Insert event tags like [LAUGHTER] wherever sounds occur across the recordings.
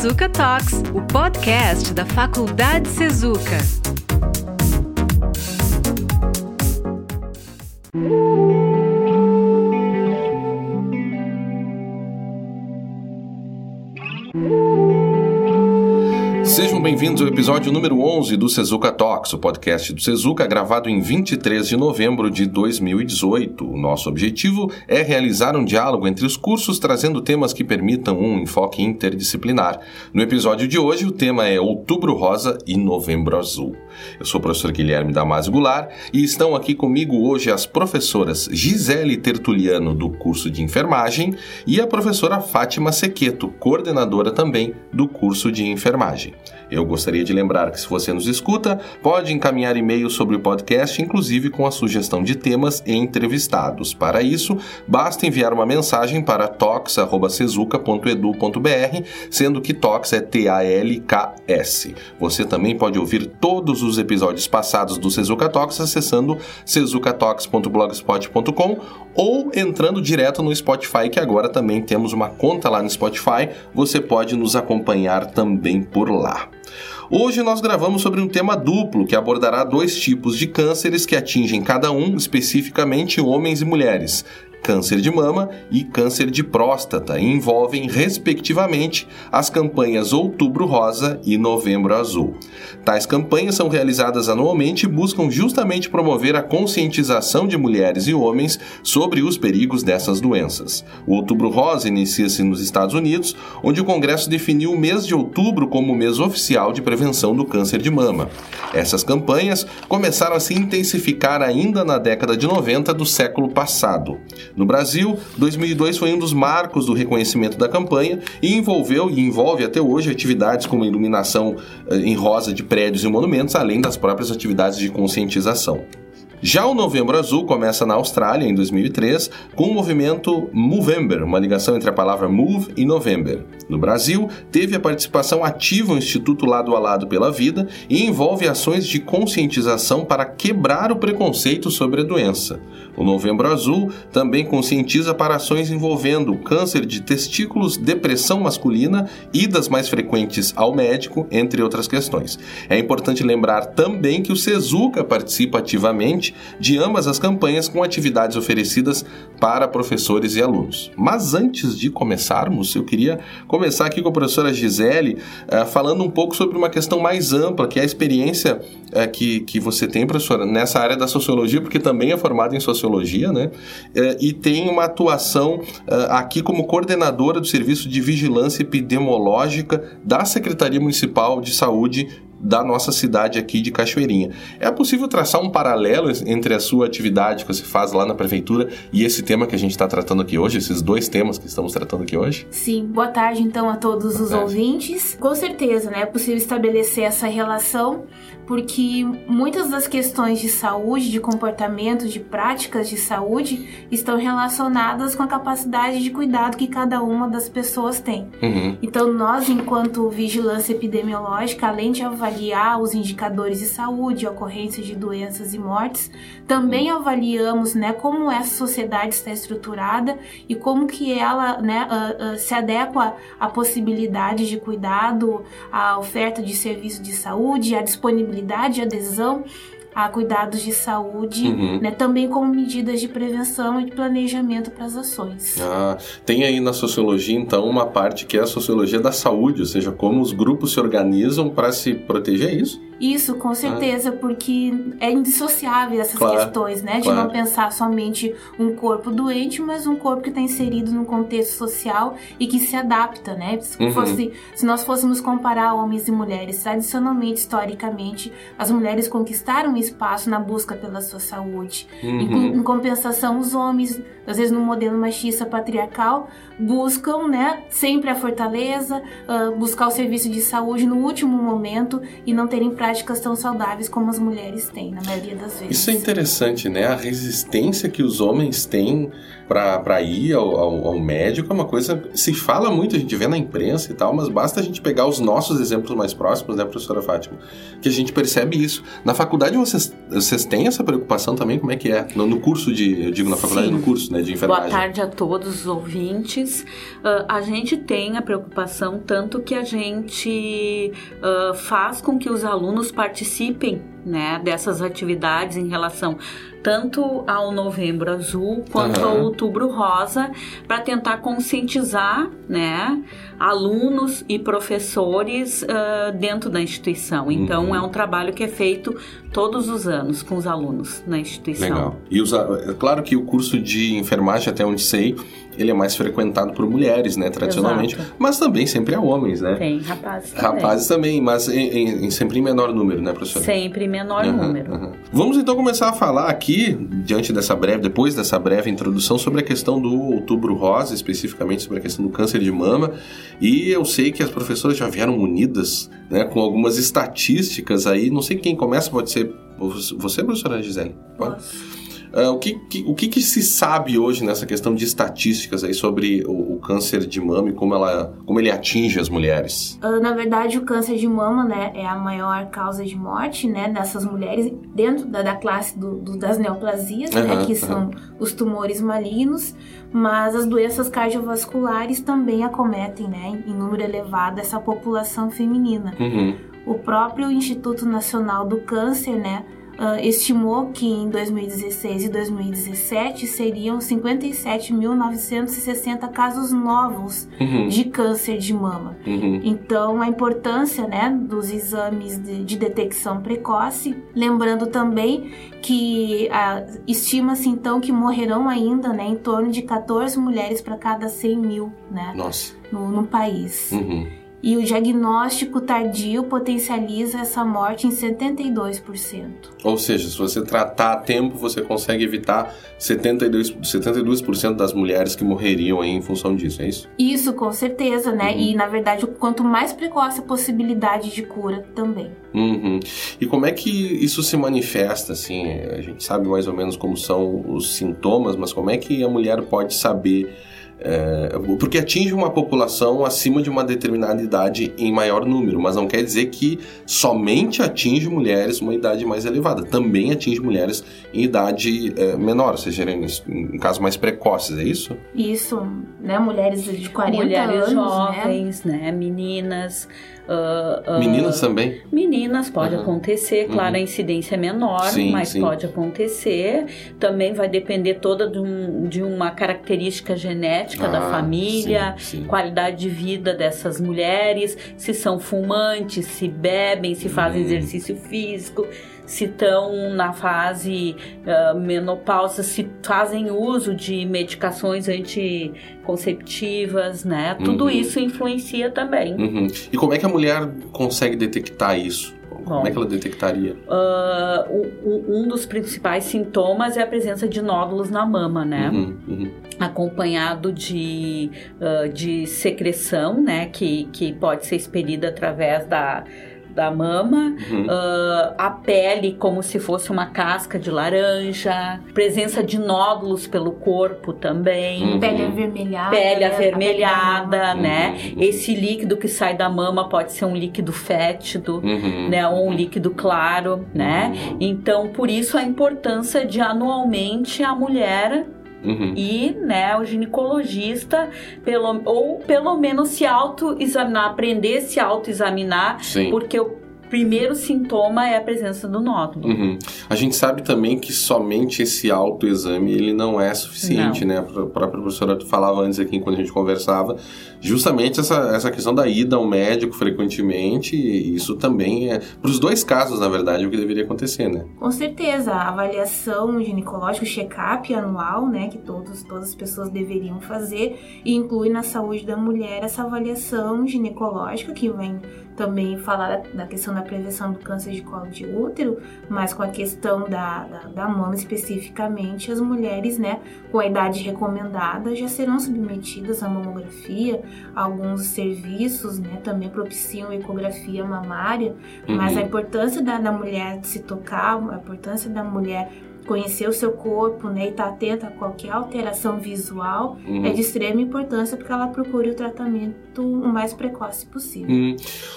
Sezuca Talks, o podcast da Faculdade Sezuca. Sejam bem-vindos ao episódio número 11 do Sezuka Talks, o podcast do Sezuka, gravado em 23 de novembro de 2018. O nosso objetivo é realizar um diálogo entre os cursos, trazendo temas que permitam um enfoque interdisciplinar. No episódio de hoje, o tema é Outubro Rosa e Novembro Azul. Eu sou o professor Guilherme Damasio Goulart e estão aqui comigo hoje as professoras Gisele Tertuliano, do curso de enfermagem, e a professora Fátima Sequeto, coordenadora também do curso de enfermagem. Eu gostaria de lembrar que se você nos escuta, pode encaminhar e-mail sobre o podcast, inclusive com a sugestão de temas e entrevistados. Para isso, basta enviar uma mensagem para tox@sezuca.edu.br, sendo que tox é T A L K S. Você também pode ouvir todos os episódios passados do Sezuca Talks acessando sezucatox.blogspot.com ou entrando direto no Spotify, que agora também temos uma conta lá no Spotify. Você pode nos acompanhar também por lá. Hoje nós gravamos sobre um tema duplo que abordará dois tipos de cânceres que atingem cada um especificamente homens e mulheres, câncer de mama e câncer de próstata, e envolvem, respectivamente, as campanhas Outubro Rosa e Novembro Azul. Tais campanhas são realizadas anualmente e buscam justamente promover a conscientização de mulheres e homens sobre os perigos dessas doenças. O Outubro Rosa inicia-se nos Estados Unidos, onde o Congresso definiu o mês de outubro como o mês oficial de prevenção do câncer de mama. Essas campanhas começaram a se intensificar ainda na década de 90 do século passado. No Brasil, 2002 foi um dos marcos do reconhecimento da campanha e envolveu e envolve até hoje atividades como iluminação eh, em rosa de prédios e monumentos, além das próprias atividades de conscientização. Já o Novembro Azul começa na Austrália em 2003 com o movimento Movember, uma ligação entre a palavra Move e November. No Brasil, teve a participação ativa o Instituto Lado a Lado pela Vida e envolve ações de conscientização para quebrar o preconceito sobre a doença. O Novembro Azul também conscientiza para ações envolvendo câncer de testículos, depressão masculina, idas mais frequentes ao médico, entre outras questões. É importante lembrar também que o Sezuca participa ativamente de ambas as campanhas com atividades oferecidas para professores e alunos. Mas antes de começarmos, eu queria começar aqui com a professora Gisele uh, falando um pouco sobre uma questão mais ampla, que é a experiência uh, que, que você tem, professora, nessa área da sociologia, porque também é formada em sociologia, né? Uh, e tem uma atuação aqui como coordenadora do Serviço de Vigilância Epidemiológica da Secretaria Municipal de Saúde da nossa cidade aqui de Cachoeirinha. É possível traçar um paralelo entre a sua atividade que você faz lá na prefeitura e esse tema que a gente está tratando aqui hoje, esses dois temas que estamos tratando aqui hoje? Sim. Boa tarde, então, a todos Boa os tarde. ouvintes. Com certeza, né, é possível estabelecer essa relação porque muitas das questões de saúde, de comportamento, de práticas de saúde estão relacionadas com a capacidade de cuidado que cada uma das pessoas tem. Uhum. Então, nós, enquanto vigilância epidemiológica, além de avaliar os indicadores de saúde, ocorrência de doenças e mortes, também avaliamos né, como essa sociedade está estruturada e como que ela né, uh, uh, se adequa à possibilidade de cuidado, à oferta de serviço de saúde, à disponibilidade disponibilidade e adesão a cuidados de saúde, uhum. né, também como medidas de prevenção e de planejamento para as ações. Ah, tem aí na sociologia, então, uma parte que é a sociologia da saúde, ou seja, como os grupos se organizam para se proteger, é isso? Isso, com certeza, porque é indissociável essas claro, questões, né? De claro. não pensar somente um corpo doente, mas um corpo que está inserido num contexto social e que se adapta, né? Se, uhum. fosse, se nós fôssemos comparar homens e mulheres, tradicionalmente, historicamente, as mulheres conquistaram espaço na busca pela sua saúde. Uhum. Em, em compensação, os homens, às vezes no modelo machista patriarcal, buscam, né, sempre a fortaleza, uh, buscar o serviço de saúde no último momento e não terem prática práticas tão saudáveis como as mulheres têm, na maioria das vezes. Isso é interessante, né? A resistência que os homens têm para ir ao, ao, ao, médico é uma coisa. Se fala muito, a gente vê na imprensa e tal, mas basta a gente pegar os nossos exemplos mais próximos, né, professora Fátima? Que a gente percebe isso. Na faculdade vocês, vocês têm essa preocupação também? Como é que é? No, no curso de. Eu digo na faculdade, Sim. no curso, né? de enfermagem. Boa tarde a todos os ouvintes. Uh, a gente tem a preocupação tanto que a gente uh, faz com que os alunos participem né, dessas atividades em relação tanto ao Novembro Azul quanto uhum. Outubro Rosa, para tentar conscientizar né, alunos e professores uh, dentro da instituição. Então, uhum. é um trabalho que é feito todos os anos com os alunos na instituição. Legal. E os, é claro que o curso de enfermagem, até onde sei, ele é mais frequentado por mulheres, né, tradicionalmente, Exato. mas também sempre há homens, né? Tem, rapazes também. Rapazes também, mas em, em, em sempre em menor número, né, professor? Sempre em menor uhum, número. Uhum. Vamos então começar a falar aqui, diante dessa breve, depois dessa breve introdução, sobre a questão do outubro rosa, especificamente sobre a questão do câncer de mama, e eu sei que as professoras já vieram unidas, né, com algumas estatísticas aí, não sei quem começa, pode ser você, professora Gisele? Uh, o que, que, o que, que, se sabe hoje nessa questão de estatísticas aí sobre o, o, câncer de mama e como, ela, como ele atinge as mulheres? Uh, na verdade, o câncer de mama né, é a maior causa de morte né, dessas mulheres dentro da, da classe do, do, das neoplasias, uhum, né, que são uhum. os tumores malignos, mas as doenças cardiovasculares também acometem né, em número elevado essa população feminina. Uhum. O próprio Instituto Nacional do Câncer, né, uh, estimou que em 2016 e 2017 seriam 57.960 casos novos uhum. de câncer de mama. Uhum. Então, a importância né, dos exames de, de detecção precoce, lembrando também que uh, estima-se então que morrerão ainda né, em torno de 14 mulheres para cada 100 mil né, no, no, país. Uhum. E o diagnóstico tardio potencializa essa morte em 72%. Ou seja, se você tratar a tempo, você consegue evitar 72%, 72 das mulheres que morreriam em função disso, é isso? Isso, com certeza, né? Uhum. E, na verdade, quanto mais precoce a possibilidade de cura também. Uhum. E como é que isso se manifesta, assim? A gente sabe mais ou menos como são os sintomas, mas como é que a mulher pode saber é, porque atinge uma população acima de uma determinada idade em maior número, mas não quer dizer que somente atinge mulheres uma idade mais elevada, também atinge mulheres em idade é, menor, ou seja, em, em, casos mais precoces, é isso? Isso, né? Mulheres de 40 mulheres anos, né? jovens, né? né? Meninas. Uh, uh, meninas também? Meninas, pode uhum. acontecer, claro, uhum. a incidência é menor, sim, mas sim. pode acontecer. Também vai depender toda de, um, de uma característica genética ah, da família, sim, qualidade de vida dessas mulheres, se são fumantes, se bebem, se fazem uhum. exercício físico se estão na fase uh, menopausa, se fazem uso de medicações anticonceptivas, né? Tudo uhum. isso influencia também. Uhum. E como é que a mulher consegue detectar isso? Como é que ela detectaria? Uh, um dos principais sintomas é a presença de nódulos na mama, né? Uhum, uhum. Acompanhado de, uh, de secreção, né? Que, que pode ser expelida através da da mama, uhum. uh, a pele como se fosse uma casca de laranja, presença de nódulos pelo corpo também. Uhum. Pele avermelhada. Pele né? avermelhada, né? Uhum. Esse líquido que sai da mama pode ser um líquido fétido, uhum. né? Ou um líquido claro, né? Uhum. Então, por isso a importância de anualmente a mulher Uhum. E, né, o ginecologista, pelo, ou pelo menos se autoexaminar, aprender a se autoexaminar, porque o primeiro sintoma é a presença do nódulo. Uhum. A gente sabe também que somente esse autoexame ele não é suficiente, não. né? A própria professora falava antes aqui, quando a gente conversava, justamente essa, essa questão da ida ao médico frequentemente, isso também é, para os dois casos, na verdade, o que deveria acontecer, né? Com certeza, a avaliação ginecológica, o check-up anual, né, que todos, todas as pessoas deveriam fazer, e inclui na saúde da mulher essa avaliação ginecológica, que vem também falar da questão da prevenção do câncer de colo de útero, mas com a questão da, da, da mama especificamente, as mulheres, né, com a idade recomendada já serão submetidas à mamografia, alguns serviços, né, também propiciam ecografia mamária, uhum. mas a importância da, da mulher se tocar, a importância da mulher conhecer o seu corpo, né, e estar tá atenta a qualquer alteração visual, uhum. é de extrema importância porque ela procure o tratamento o mais precoce possível. Uhum.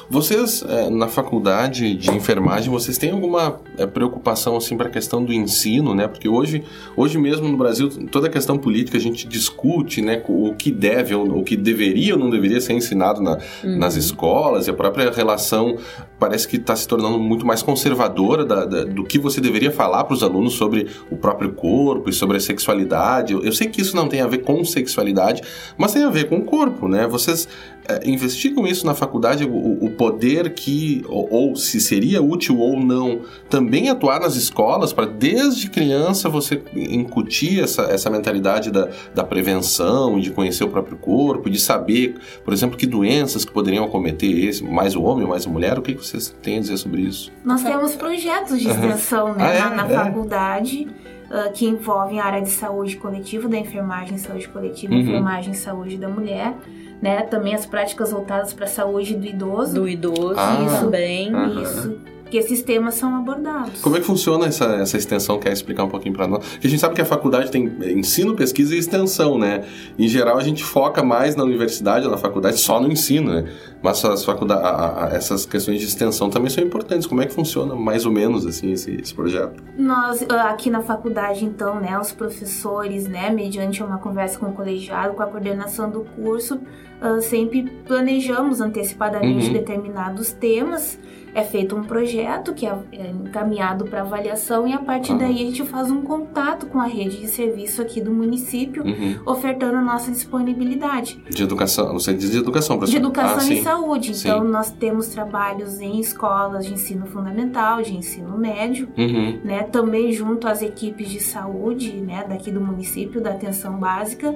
Vocês, é, na faculdade de enfermagem, vocês têm alguma é, preocupação, assim, para a questão do ensino, né? Porque hoje, hoje mesmo no Brasil, toda a questão política a gente discute, né, o que deve ou o que deveria ou não deveria ser ensinado na, uhum. nas escolas e a própria relação parece que está se tornando muito mais conservadora da, da, do que você deveria falar para os alunos sobre o próprio corpo e sobre a sexualidade. Eu, eu, sei que isso não tem a ver com sexualidade, mas tem a ver com o corpo, né? Vocês é, investigam isso na faculdade, o, o poder que, ou, ou, se seria útil ou não, também atuar nas escolas para desde criança você incutir essa, essa mentalidade da, da prevenção de conhecer o próprio corpo, de saber, por exemplo, que doenças que poderiam acometer esse, mais o homem ou mais a mulher, o que vocês têm a dizer sobre isso? Nós temos projetos de extensão né, ah, é? na, na é. faculdade. Uh, que envolvem a área de saúde coletiva, da enfermagem, saúde coletiva, uhum. enfermagem, saúde da mulher né? Também as práticas voltadas para a saúde do idoso. Do idoso ah, também. Isso que esses temas são abordados. Como é que funciona essa, essa extensão? Quer explicar um pouquinho para nós? Porque a gente sabe que a faculdade tem ensino, pesquisa e extensão, né? Em geral, a gente foca mais na universidade, na faculdade, só no ensino, né? Mas as faculdades, essas questões de extensão também são importantes. Como é que funciona, mais ou menos, assim, esse, esse projeto? Nós, ah, aqui na faculdade, então, né, os professores, né, mediante uma conversa com o colegiado, com a coordenação do curso, uh, sempre planejamos antecipadamente uhum. determinados temas é feito um projeto que é, é encaminhado para avaliação e a partir uhum. daí a gente faz um contato com a rede de serviço aqui do município, uhum. ofertando a nossa disponibilidade. De educação, você diz de educação, professor? De educação ah, e sim. saúde. Então, sim. nós temos trabalhos em escolas de ensino fundamental, de ensino médio, uhum. né? Também junto às equipes de saúde, né? Daqui do município, da atenção básica.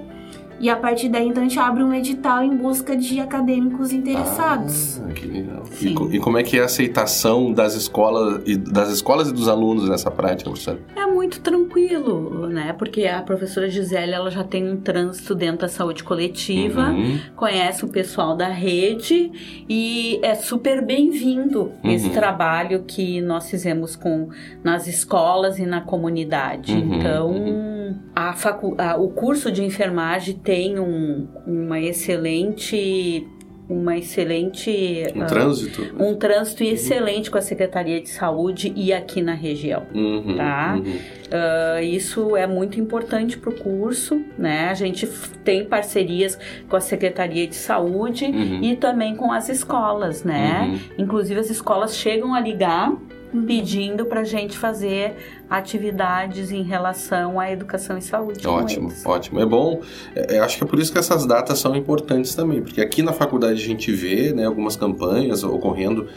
E a partir daí, então, a gente abre um edital em busca de acadêmicos interessados. Ah, que legal. E, e, como é que é a aceitação das escolas e das escolas e dos alunos nessa prática, professora? É muito tranquilo, né? Porque a professora Gisele, ela já tem um trânsito dentro da saúde coletiva, uhum. conhece o pessoal da rede e é super bem-vindo uhum. esse trabalho que nós fizemos com nas escolas e na comunidade. Uhum. Então, a facu a, o curso de enfermagem tem um, uma excelente uma excelente um uh, trânsito um trânsito uhum. excelente com a Secretaria de Saúde e aqui na região uhum, tá uhum. Uh, isso é muito importante para o curso né a gente tem parcerias com a Secretaria de Saúde uhum. e também com as escolas né uhum. inclusive as escolas chegam a ligar pedindo para a gente fazer atividades em relação à educação e saúde. Ótimo, ótimo. É bom. É, acho que é por isso que essas datas são importantes também, porque aqui na faculdade a gente vê né, algumas campanhas ocorrendo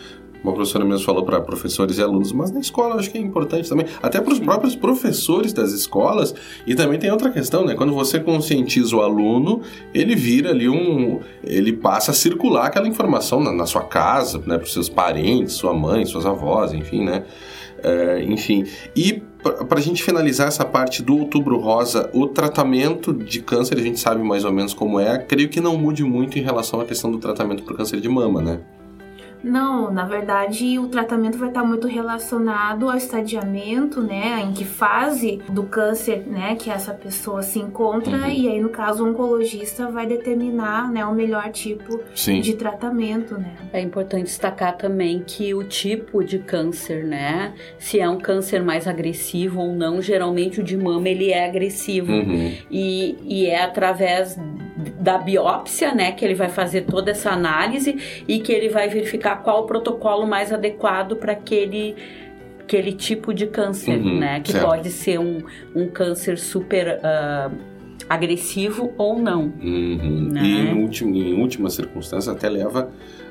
uma professora mesmo falou para professores e alunos, mas na escola acho que é importante também, até para os próprios professores das escolas. E também tem outra questão, né? Quando você conscientiza o aluno, ele vira ali um. Ele passa a circular aquela informação na, na sua casa, né? Para os seus parentes, sua mãe, suas avós, enfim, né? É, enfim. E para a gente finalizar essa parte do Outubro Rosa, o tratamento de câncer a gente sabe mais ou menos como é. Creio que não mude muito em relação à questão do tratamento para câncer de mama, né? Não, na verdade, o tratamento vai estar muito relacionado ao estadiamento, né? Em que fase do câncer, né, que essa pessoa se encontra uhum. e aí no caso o oncologista vai determinar, né, o melhor tipo Sim. de tratamento, né? É importante destacar também que o tipo de câncer, né, se é um câncer mais agressivo ou não, geralmente o de mama ele é agressivo uhum. e, e é através da biópsia, né, que ele vai fazer toda essa análise e que ele vai verificar qual o protocolo mais adequado para aquele aquele tipo de câncer, uhum, né, que certo. pode ser um, um câncer super uh, agressivo ou não. Uhum. Né? E em, última, em última circunstância até leva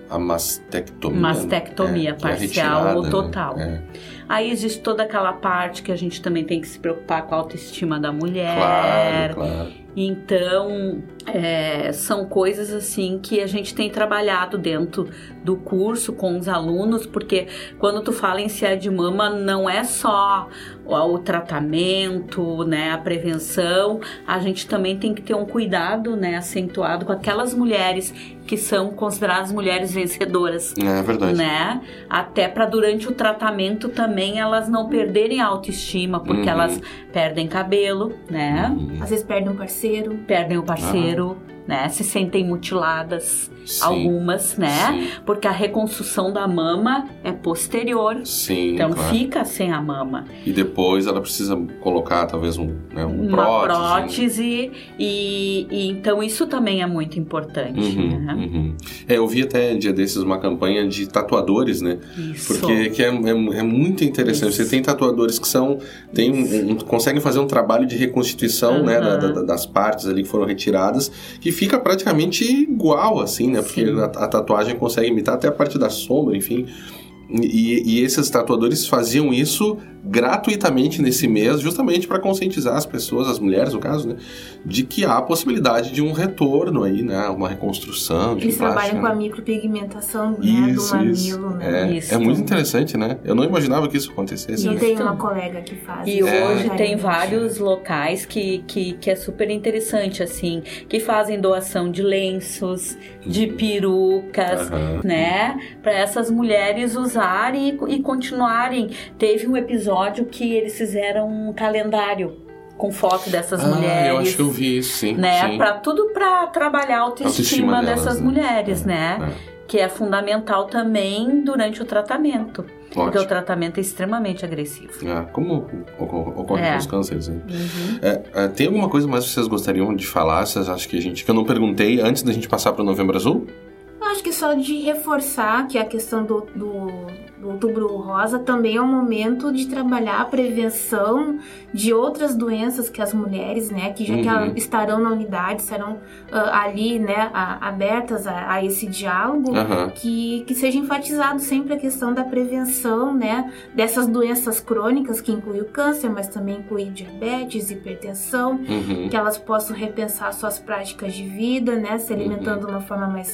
a mastectomia. Mastectomia né? parcial ou né? total. Né? É. Aí existe toda aquela parte que a gente também tem que se preocupar com a autoestima da mulher. Claro, claro Então, é, são coisas assim que a gente tem trabalhado dentro do curso com os alunos, porque quando tu fala em CA de mama, não é só o tratamento, né, a prevenção, a gente também tem que ter um cuidado, né, acentuado com aquelas mulheres que são consideradas mulheres vencedoras. É verdade. Né? Até para durante o tratamento também elas não perderem a autoestima, porque uhum. elas perdem cabelo, né? Uhum. Às vezes perdem o parceiro. Perdem o parceiro. Uhum né? Se sentem mutiladas, Sim. algumas, né? Sim. Porque a reconstrução da mama é posterior. Sim, então claro. fica sem a mama. E depois ela precisa colocar talvez um, né, um Uma prótese. prótese e, e, então isso também é muito importante. Uhum, né? uhum. É, eu vi até dia desses uma campanha de tatuadores, né? Isso. Porque que é, é, é muito interessante. Isso. Você tem tatuadores que são tem um, um, conseguem fazer um trabalho de reconstituição, uhum. né, da, da, das partes ali que foram retiradas, que fica praticamente igual, assim, né? Porque a, a, tatuagem consegue imitar até a parte da sombra, enfim. E, e esses tatuadores faziam isso gratuitamente nesse mês, justamente para conscientizar as pessoas, as mulheres no caso, né, de que há a possibilidade de um retorno aí, né, uma reconstrução. Eles trabalham né? com a micropigmentação né, isso, do mamilo, isso. né? É, isso. é muito interessante, né? Eu não imaginava que isso acontecesse. Eu tenho uma colega que faz. E hoje tem vários locais que, que, que é super interessante, assim, que fazem doação de lenços, de perucas, uhum. né, para essas mulheres usarem e, e continuarem. Teve um episódio que eles fizeram um calendário com foto dessas ah, mulheres. Eu acho que eu vi isso, sim. Né? Para tudo para trabalhar a autoestima, autoestima delas, dessas né? mulheres, é, né? É. Que é fundamental também durante o tratamento. Ótimo. Porque o tratamento é extremamente agressivo. É, como ocorre é. com os cânceres. Né? Uhum. É, é, tem alguma coisa mais que vocês gostariam de falar? Vocês acham que a gente. que eu não perguntei antes da gente passar para o Novembro Azul? Eu acho que só de reforçar que a questão do, do do Outubro Rosa também é um momento de trabalhar a prevenção de outras doenças que as mulheres, né, que já uhum. que elas estarão na unidade, serão uh, ali, né, a, abertas a, a, esse diálogo, uhum. que, que seja enfatizado sempre a questão da prevenção, né, dessas doenças crônicas, que inclui o câncer, mas também inclui diabetes, hipertensão, uhum. que elas possam repensar suas práticas de vida, né, se alimentando uhum. de uma forma mais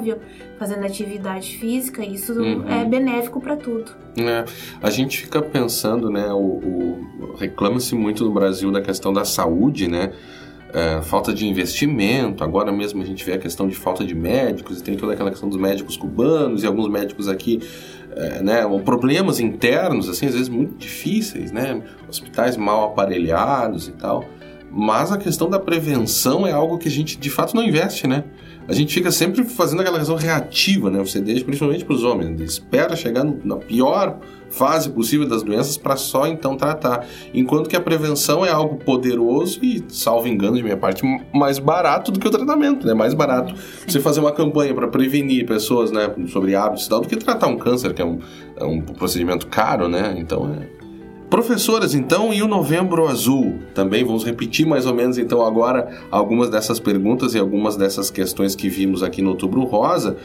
saudável, fazendo atividade física, isso uhum. é benéfico para tudo. É, a gente fica pensando, né, o, o reclama-se muito no Brasil da questão da saúde, né, é, falta de investimento, agora mesmo a gente vê a questão de falta de médicos, e tem toda aquela questão dos médicos cubanos e alguns médicos aqui, é, né, problemas internos, assim, às vezes muito difíceis, né, hospitais mal aparelhados e tal, mas a questão da prevenção é algo que a gente de fato não investe, né? A gente fica sempre fazendo aquela questão reativa, né? Você deixa, principalmente para os homens, espera chegar na pior fase possível das doenças para só então tratar. Enquanto que a prevenção é algo poderoso e, salvo engano de minha parte, mais barato do que o tratamento, né? Mais barato você fazer uma campanha para prevenir pessoas, né, sobre hábitos e tal, do que tratar um câncer, que é um, é um procedimento caro, né? Então é Professoras, então, e o Novembro Azul? Também vamos repetir mais ou menos, então, agora algumas dessas perguntas e algumas dessas questões que vimos aqui no Outubro Rosa.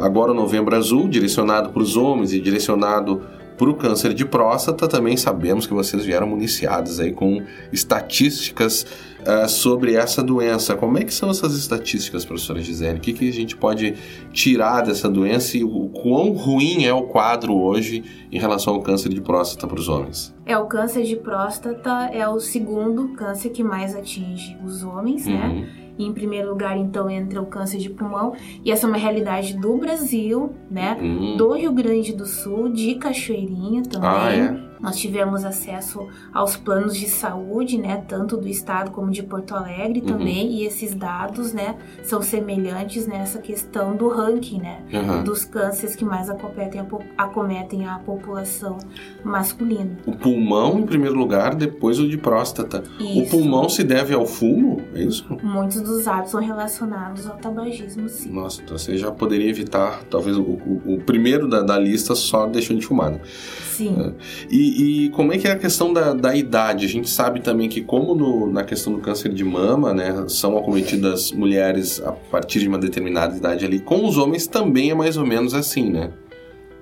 Agora o Novembro Azul, direcionado para os homens e direcionado para o câncer de próstata, também sabemos que vocês vieram municiados aí com estatísticas uh, sobre essa doença. Como é que são essas estatísticas, professora Gisele? O que, que a gente pode tirar dessa doença e o quão ruim é o quadro hoje em relação ao câncer de próstata para os homens? É, o câncer de próstata é o segundo câncer que mais atinge os homens, né? uhum. né? E em primeiro lugar, então, entra o câncer de pulmão. E essa é uma realidade do Brasil, né? Uhum. Do Rio Grande do Sul, de Cachoeirinha também. Ah, é? Nós tivemos acesso aos planos de saúde, né, tanto do estado como de Porto Alegre uhum. também, e esses dados, né, são semelhantes nessa questão do ranking, né, uhum. dos cânceres que mais acometem a, acometem a população masculina. O pulmão em primeiro lugar, depois o de próstata. Isso. O pulmão se deve ao fumo, é isso? Muitos dos hábitos são relacionados ao tabagismo, sim. Nossa, então você já poderia evitar, talvez o, o, o primeiro da, da, lista só deixando de fumar, né? Sim. É. E, e, como é que é a questão da, da idade? A gente sabe também que como no, na questão do câncer de mama, né, são acometidas mulheres a partir de uma determinada idade ali, com os homens também é mais ou menos assim, né?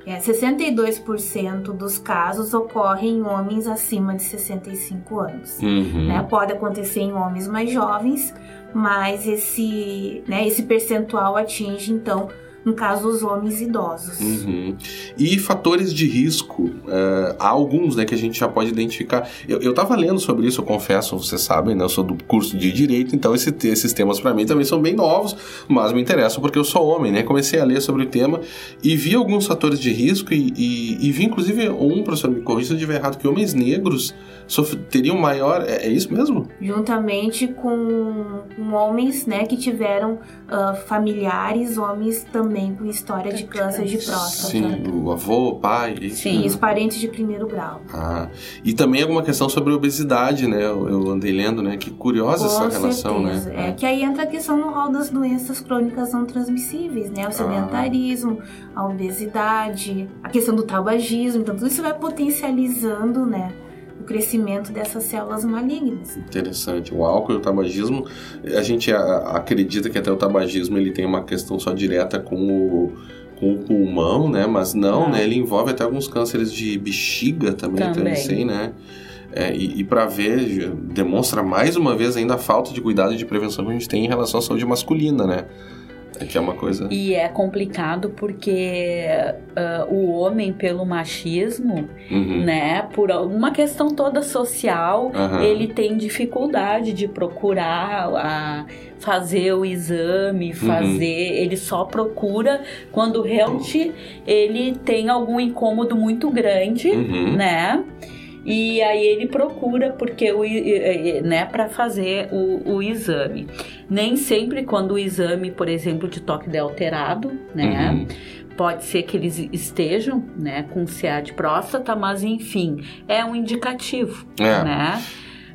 É, 62% dos casos ocorrem em homens acima de 65 anos. Uhum. Né? Pode acontecer em homens mais jovens, mas esse, né, esse percentual atinge, então, no caso, os homens idosos. Uhum. E fatores de risco, é, há alguns né, que a gente já pode identificar. Eu, eu tava lendo sobre isso, eu confesso, vocês sabem, né, eu sou do curso de Direito, então esse, esses temas para mim também são bem novos, mas me interessam porque eu sou homem, né? Comecei a ler sobre o tema e vi alguns fatores de risco e, e, e vi, inclusive, um, professor, me corrija se eu estiver errado, que homens negros teriam maior... É, é, isso mesmo? Juntamente com, com homens né, que tiveram uh, familiares, homens também também com história de câncer de próstata. Sim, o avô, o pai. Sim, os parentes de primeiro grau. Ah, e também alguma questão sobre obesidade, né? Eu, eu andei lendo, né? Que curiosa com essa relação, né? certeza. né? É, que aí entra a questão no rol das doenças crônicas não transmissíveis, né? O sedentarismo, ah. a obesidade, a questão do tabagismo. Então, tudo isso vai potencializando, né? Crescimento dessas células malignas. Interessante. O álcool e o tabagismo, a gente acredita que até o tabagismo ele tem uma questão só direta com o com o pulmão, né? Mas não, ah. né? Ele envolve até alguns cânceres de bexiga também, também. até sei, né? É, e, e para ver, demonstra mais uma vez ainda a falta de cuidado e de prevenção que a gente tem em relação à saúde masculina, né? É que é uma coisa. E é complicado porque uh, o homem, pelo machismo, uhum. né, por uma questão toda social, uhum. ele tem dificuldade de procurar a fazer o exame, uhum. fazer, uhum. ele só procura quando realmente ele tem algum incômodo muito grande, uhum. né? E aí ele procura porque o, né, para fazer o, o, exame. Nem sempre quando o exame, por exemplo, de toque é alterado, né? Uhum. Pode ser que eles estejam, né, com CA de próstata, mas enfim, é um indicativo, é. né?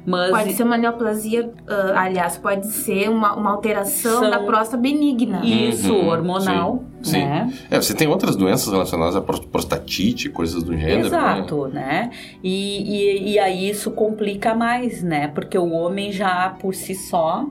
Mas pode ser uma neoplasia, uh, aliás, pode ser uma, uma alteração São... da próstata benigna. Isso, uhum, hormonal. Sim, né? sim. É, você tem outras doenças relacionadas à prostatite, coisas do gênero. Né? Exato, né? né? E, e, e aí isso complica mais, né? Porque o homem já por si só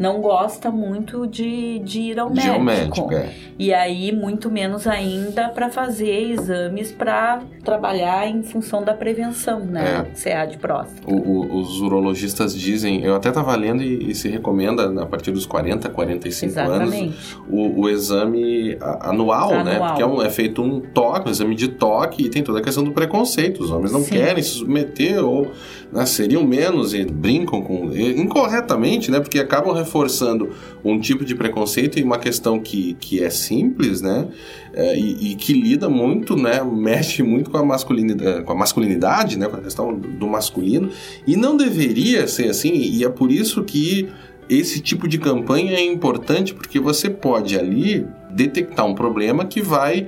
não gosta muito de, de ir ao de médico. médico é. E aí, muito menos ainda para fazer exames para trabalhar em função da prevenção, né? É. CA de próstata. O, o, os urologistas dizem, eu até estava lendo e, e, se recomenda a partir dos 40, 45 Exatamente. anos o, o exame anual, anual, né? Porque é, um, é, feito um toque, um exame de toque e tem toda a questão do preconceito. Os homens não Sim. querem se submeter ou né, seriam menos e brincam com incorretamente, né? Porque acabam reforçando um tipo de preconceito e uma questão que, que é simples, né? É, e, e, que lida muito, né? Mexe muito com a masculinidade, com a masculinidade, né? Com a questão do masculino e não deveria ser assim. E é por isso que esse tipo de campanha é importante porque você pode ali detectar um problema que vai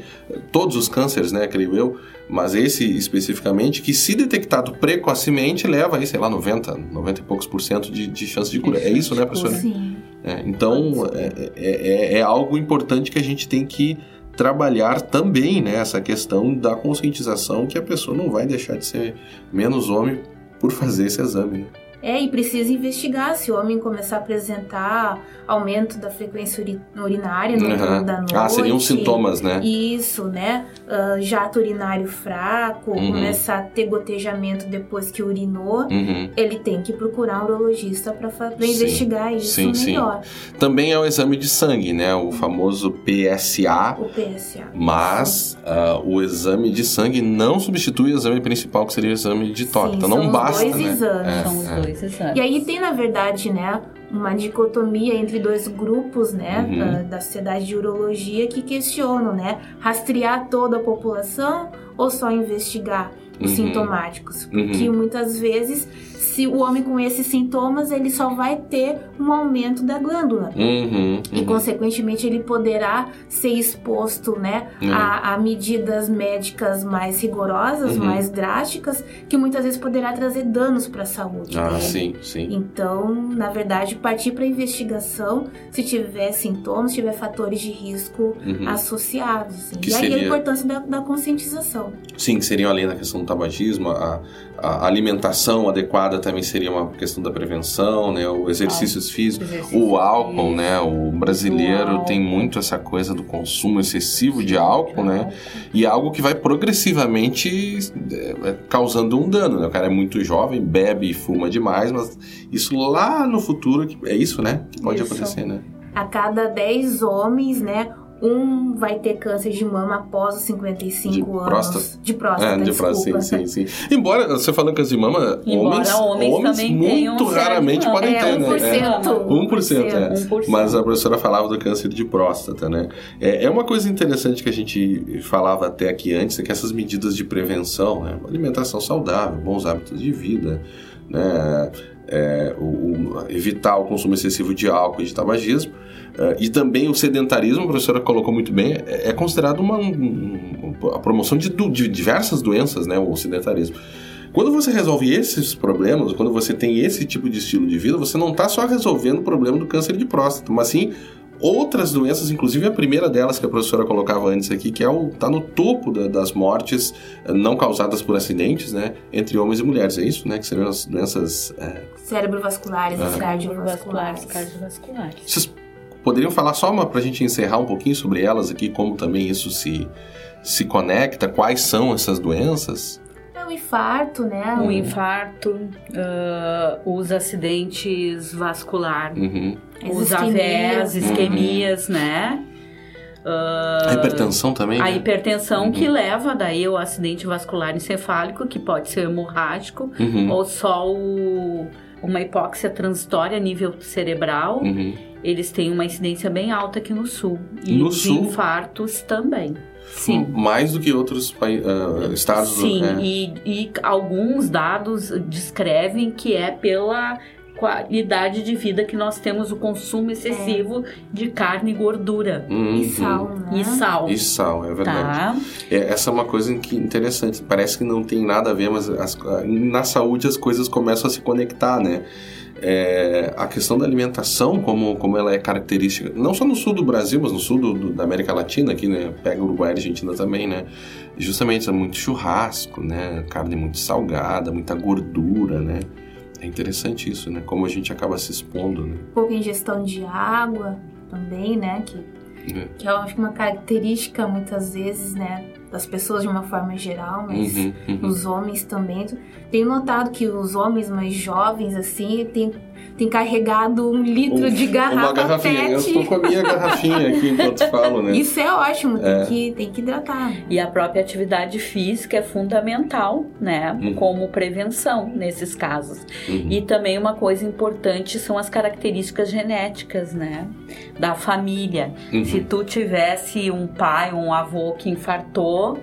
todos os cânceres, né? Creio eu mas esse especificamente, que se detectado precocemente, leva aí, sei lá, 90, 90 e poucos por cento de, de chance de cura. É isso, né, professora? Sim. É, então, é, é, é, é, algo importante que a gente tem que trabalhar também, né, essa questão da conscientização que a pessoa não vai deixar de ser menos homem por fazer esse exame, né? É, e precisa investigar se o homem começar a apresentar aumento da frequência urinária no uhum. da noite. Ah, seriam sintomas, né? Isso, né? Uh, jato urinário fraco, uhum. começar a ter gotejamento depois que urinou, uhum. ele tem que procurar um urologista para investigar isso sim, melhor. Sim. Também é o exame de sangue, né? O famoso PSA. O PSA. Mas uh, o exame de sangue não substitui o exame principal, que seria o exame de toque. Sim, então não basta. Dois né? exames. É, são os é. dois exames. E aí tem, na verdade, né, uma dicotomia entre dois grupos, né, uhum. da, da sociedade de urologia que questionam, né, rastrear toda a população ou só investigar os uhum. sintomáticos, porque uhum. muitas vezes se o homem com esses sintomas, ele só vai ter um aumento da glândula. Uhum, uhum. E, consequentemente, ele poderá ser exposto né, uhum. a, a, medidas médicas mais rigorosas, uhum. mais drásticas, que muitas vezes poderá trazer danos para a saúde. Ah, dele. sim, sim. Então, na verdade, partir para investigação se tiver sintomas, se tiver fatores de risco uhum. associados. Assim. E aí seria... a importância da, da, conscientização. Sim, que seriam além da questão do tabagismo, a, a alimentação adequada também seria uma questão da prevenção, né? O exercícios físicos, Exercício o álcool, físico. né? O brasileiro tem muito essa coisa do consumo excessivo de álcool, né? E é algo que vai progressivamente é, causando um dano, né? O cara é muito jovem, bebe e fuma demais, mas isso lá no futuro que- é isso, né? Que pode Isso. acontecer, né? A cada 10 homens, né, um vai ter câncer de mama após os 55 De anos. próstata. De próstata, É, de desculpa. próstata, sim, sim, sim. Embora, você falando câncer de mama, Embora homens, homens também tenham muito raramente mama. podem É, ter, né? 1%. 1%, é. 1%. Mas a professora falava do câncer de próstata, né? É, é uma coisa interessante que a gente falava até aqui antes, é que essas medidas de prevenção, né? alimentação saudável, bons hábitos de vida, né? É, o- o- evitar o consumo excessivo de álcool e de tabagismo, é, e também o sedentarismo, a professora colocou muito bem, é, é considerado uma um- a promoção de, de diversas doenças, né? O sedentarismo. Quando você resolve esses problemas, quando você tem esse tipo de estilo de vida, você não está só resolvendo o problema do câncer de próstata, mas sim outras doenças, inclusive a primeira delas que a professora colocava antes aqui, que é o tá no topo da- das mortes eh, não causadas por acidentes, né, entre homens e mulheres. É isso, né, que seriam as doenças. eh, Cerebrovasculares e Ah. cardiovasculares. cardiovasculares. Vocês poderiam falar só uma para a gente encerrar um pouquinho sobre elas aqui, como também isso se se conecta, quais são essas doenças? É o infarto, né? O infarto, ah, os acidentes vasculares, Uhum. Os isquemias. AVEs, isquemias, né? A hipertensão também. A né? hipertensão Uhum. que leva daí ao acidente vascular encefálico, que pode ser hemorrágico, Uhum. ou só o- uma hipóxia transitória a nível cerebral. Uhum. Eles têm uma incidência bem alta aqui no sul. E No os sul? infartos também. Sim. Mais do que outros ah, estados. Sim, né? e, e alguns dados descrevem que é pela qualidade de vida que nós temos o consumo excessivo de carne e gordura. Uhum. E sal, né? E sal. E sal, é verdade. Tá? É, essa é uma coisa que interessante. Parece que não tem nada a ver, mas as- na saúde as coisas começam a se conectar, né? É, a questão da alimentação, como, como ela é característica, não só no sul do Brasil, mas no sul do- do- da América Latina, aqui, né? Pega Uruguai e Argentina também, né? Justamente é muito churrasco, né? Carne muito salgada, muita gordura, né? É interessante isso, né? Como a gente acaba se expondo, né? Pouca ingestão de água também, né? Que, É. que eu acho que uma característica muitas vezes, né? Das pessoas de uma forma geral, mas Uhum, uhum. os homens também. Tenho notado que os homens mais jovens, assim, têm, têm carregado um litro de garrafa Uma garrafinha. Eu PET. estou com a minha garrafinha aqui enquanto [LAUGHS] falo, né? Isso é ótimo, tem, É. que, tem que hidratar. E a própria atividade física é fundamental, né? Uhum. Como prevenção nesses casos. Uhum. E também uma coisa importante são as características genéticas, né? Da família. Uhum. Se tu tivesse um pai, um avô que infartou,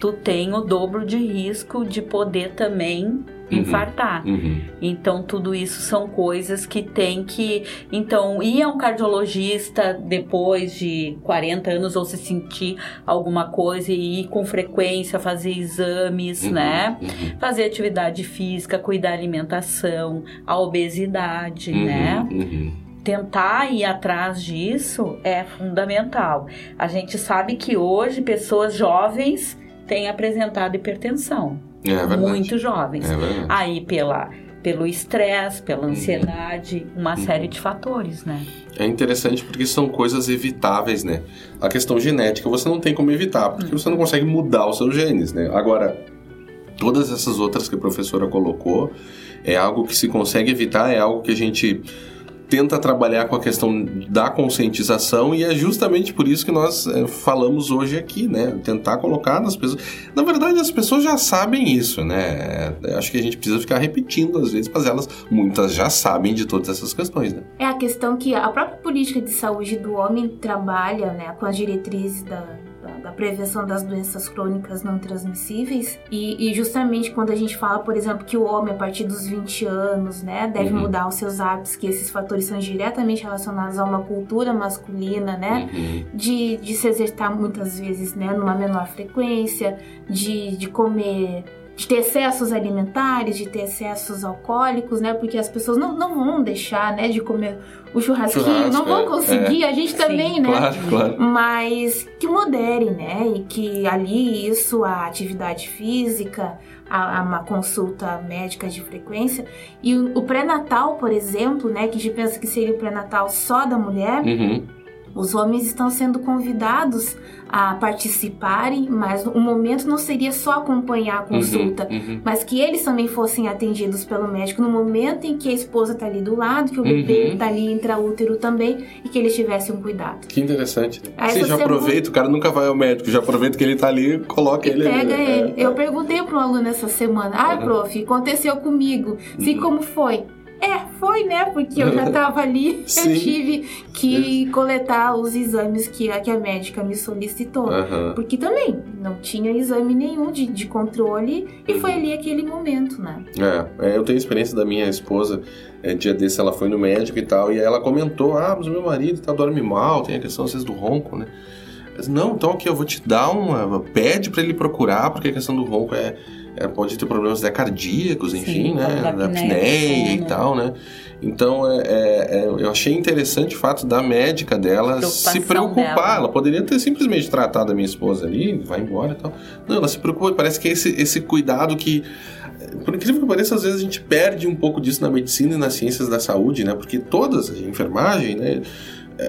tu tem o dobro de risco de poder também infartar. Uhum. Então, tudo isso são coisas que tem que. Então, ir a um cardiologista depois de 40 anos ou se sentir alguma coisa e ir com frequência fazer exames, Uhum. né? Uhum. Fazer atividade física, cuidar da alimentação, a obesidade, Uhum. né? Uhum. tentar ir atrás disso é fundamental. A gente sabe que hoje pessoas jovens têm apresentado hipertensão, É muito jovens. É. Aí pela pelo estresse, pela ansiedade, uma Uhum. série de fatores, né? É interessante porque são coisas evitáveis, né? A questão genética você não tem como evitar, porque você não consegue mudar os seus genes, né? Agora, todas essas outras que a professora colocou, é algo que se consegue evitar, é algo que a gente tenta trabalhar com a questão da conscientização e é justamente por isso que nós é, falamos hoje aqui, né? Tentar colocar nas pessoas. Na verdade, as pessoas já sabem isso, né? É, acho que a gente precisa ficar repetindo às vezes, mas elas muitas já sabem de todas essas questões, né? É a questão que a própria política de saúde do homem trabalha né, com as diretrizes da, da, da prevenção das doenças crônicas não transmissíveis. E, e justamente quando a gente fala, por exemplo, que o homem, a partir dos 20 anos, né, deve Uhum. mudar os seus hábitos, que esses fatores são diretamente relacionados a uma cultura masculina, né? Uhum. de, de se exercitar muitas vezes, né, numa menor frequência, de, de comer, de ter excessos alimentares, de ter excessos alcoólicos, né, porque as pessoas não, não vão deixar, né, de comer o churrasquinho, Churrasco, não vão é, conseguir, a gente também, né, Claro, claro. mas que modere, né? E que ali isso, a atividade física, a, a uma consulta médica de frequência. E o, o pré-natal, por exemplo, né, que a gente pensa que seria o pré-natal só da mulher, Uhum. Os homens estão sendo convidados a participarem, mas o momento não seria só acompanhar a consulta, Uhum, uhum. mas que eles também fossem atendidos pelo médico no momento em que a esposa está ali do lado, que o bebê Uhum. está ali intraútero também e que eles tivessem um cuidado. Que interessante. Né? Aí Você já semana- aproveita, o cara nunca vai ao médico, já aproveita que ele tá ali, coloca E ele ali. pega né? ele. É, Eu perguntei para um aluno essa semana: Ah, Uhum. prof, aconteceu comigo. Uhum. como foi? É, foi, né? Porque eu já tava ali, [LAUGHS] Sim. eu tive que coletar os exames que a, que a médica me solicitou. Aham. Porque também não tinha exame nenhum de, de controle e foi Uhum. ali aquele momento, né? É, é, eu tenho experiência da minha esposa. É, dia desse ela foi no médico e tal, e aí ela comentou: Ah, mas o meu marido tá, dorme mal, tem a questão às vezes do ronco, né? Disse, Não, então aqui eu vou te dar uma. Pede pra ele procurar, porque a questão do ronco é. É, pode ter problemas né, cardíacos, enfim, Sim, né? da apneia, apneia e tal, né? Então é, é, é, eu achei interessante o fato da médica dela se preocupar. dela. Ela poderia ter simplesmente tratado a minha esposa ali, vai embora e tal. Não, ela se preocupa parece que é esse, esse cuidado que por incrível que pareça, às vezes a gente perde um pouco disso na medicina e nas ciências da saúde, né? Porque todas, a enfermagem, né?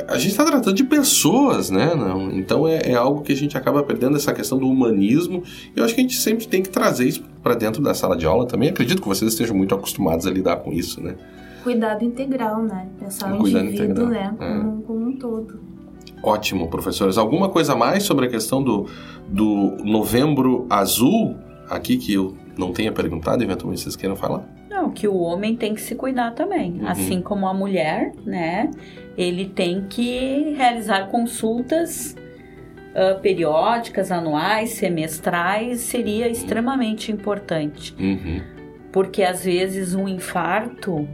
A gente está tratando de pessoas, né? Não, então é, é algo que a gente acaba perdendo essa questão do humanismo. E eu acho que a gente sempre tem que trazer isso para dentro da sala de aula também. Acredito que vocês estejam muito acostumados a lidar com isso, né? Cuidado integral, né? Pensar no Cuidado indivíduo, integral, né? é. Como, como um todo. Ótimo, professores. Alguma coisa a mais sobre a questão do, do novembro azul aqui que eu não tenha perguntado, eventualmente vocês queiram falar? Não, que o homem tem que se cuidar também. Uhum. Assim como a mulher, né? Ele tem que realizar consultas ah, periódicas, anuais, semestrais, seria extremamente importante. Uhum. Porque às vezes um infarto,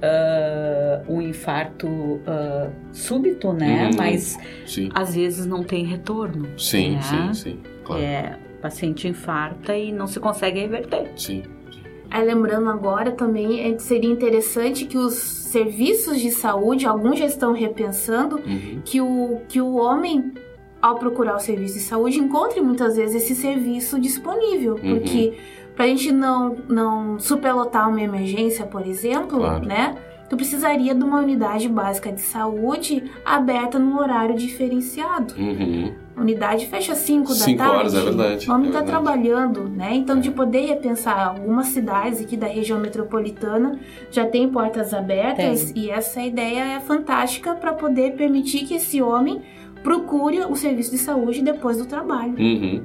ah, um infarto ah, súbito, né? Uhum. Mas Sim, às vezes não tem retorno. sim, né? sim, sim. Claro. É, o paciente infarta e não se consegue reverter. Sim. Aí lembrando agora também, é, seria interessante que os serviços de saúde, alguns já estão repensando, Uhum. que o, que o homem, ao procurar o serviço de saúde, encontre muitas vezes esse serviço disponível. Uhum. Porque pra gente não, não superlotar uma emergência, por exemplo, Claro. né? Tu precisaria de uma unidade básica de saúde aberta num horário diferenciado. Uhum. A unidade fecha 5 da Cinco tarde. horas, é verdade, O homem é está verdade. trabalhando, né? Então, de poder repensar algumas cidades aqui da região metropolitana já tem portas abertas e essa ideia é fantástica para poder permitir que esse homem procure o serviço de saúde depois do trabalho. Uhum.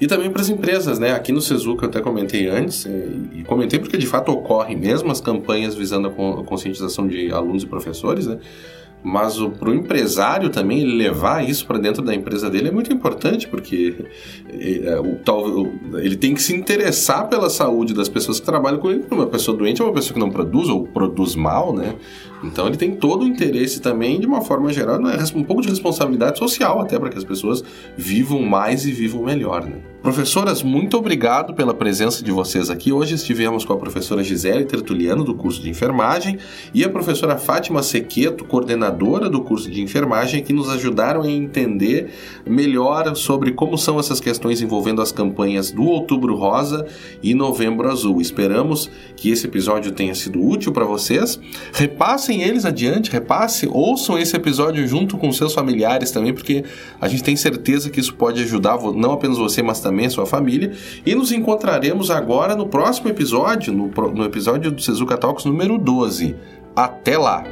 E também para as empresas, né? Aqui no que eu até comentei antes, eh, e comentei porque de fato ocorrem mesmo as campanhas visando a conscientização de alunos e professores, né? Mas para o empresário também levar isso para dentro da empresa dele é muito importante, porque o- ele tem que se interessar pela saúde das pessoas que trabalham com ele. Uma pessoa doente é uma pessoa que não produz ou produz mal, né? Então ele tem todo o interesse também, de uma forma geral, né? um pouco de responsabilidade social até para que as pessoas vivam mais e vivam melhor, né? Professoras, muito obrigado pela presença de vocês aqui. Hoje estivemos com a professora Gisele Tertuliano, do curso de enfermagem, e a professora Fátima Sequeto, coordenadora do curso de enfermagem, que nos ajudaram a entender melhor sobre como são essas questões envolvendo as campanhas do Outubro Rosa e Novembro Azul. Esperamos que esse episódio tenha sido útil para vocês. Repassem eles adiante, repasse, ouçam esse episódio junto com seus familiares também, porque a gente tem certeza que isso pode ajudar não apenas você, mas também a sua família. E nos encontraremos agora no próximo episódio, no, no episódio do Sezuka Talks número 12. Até lá!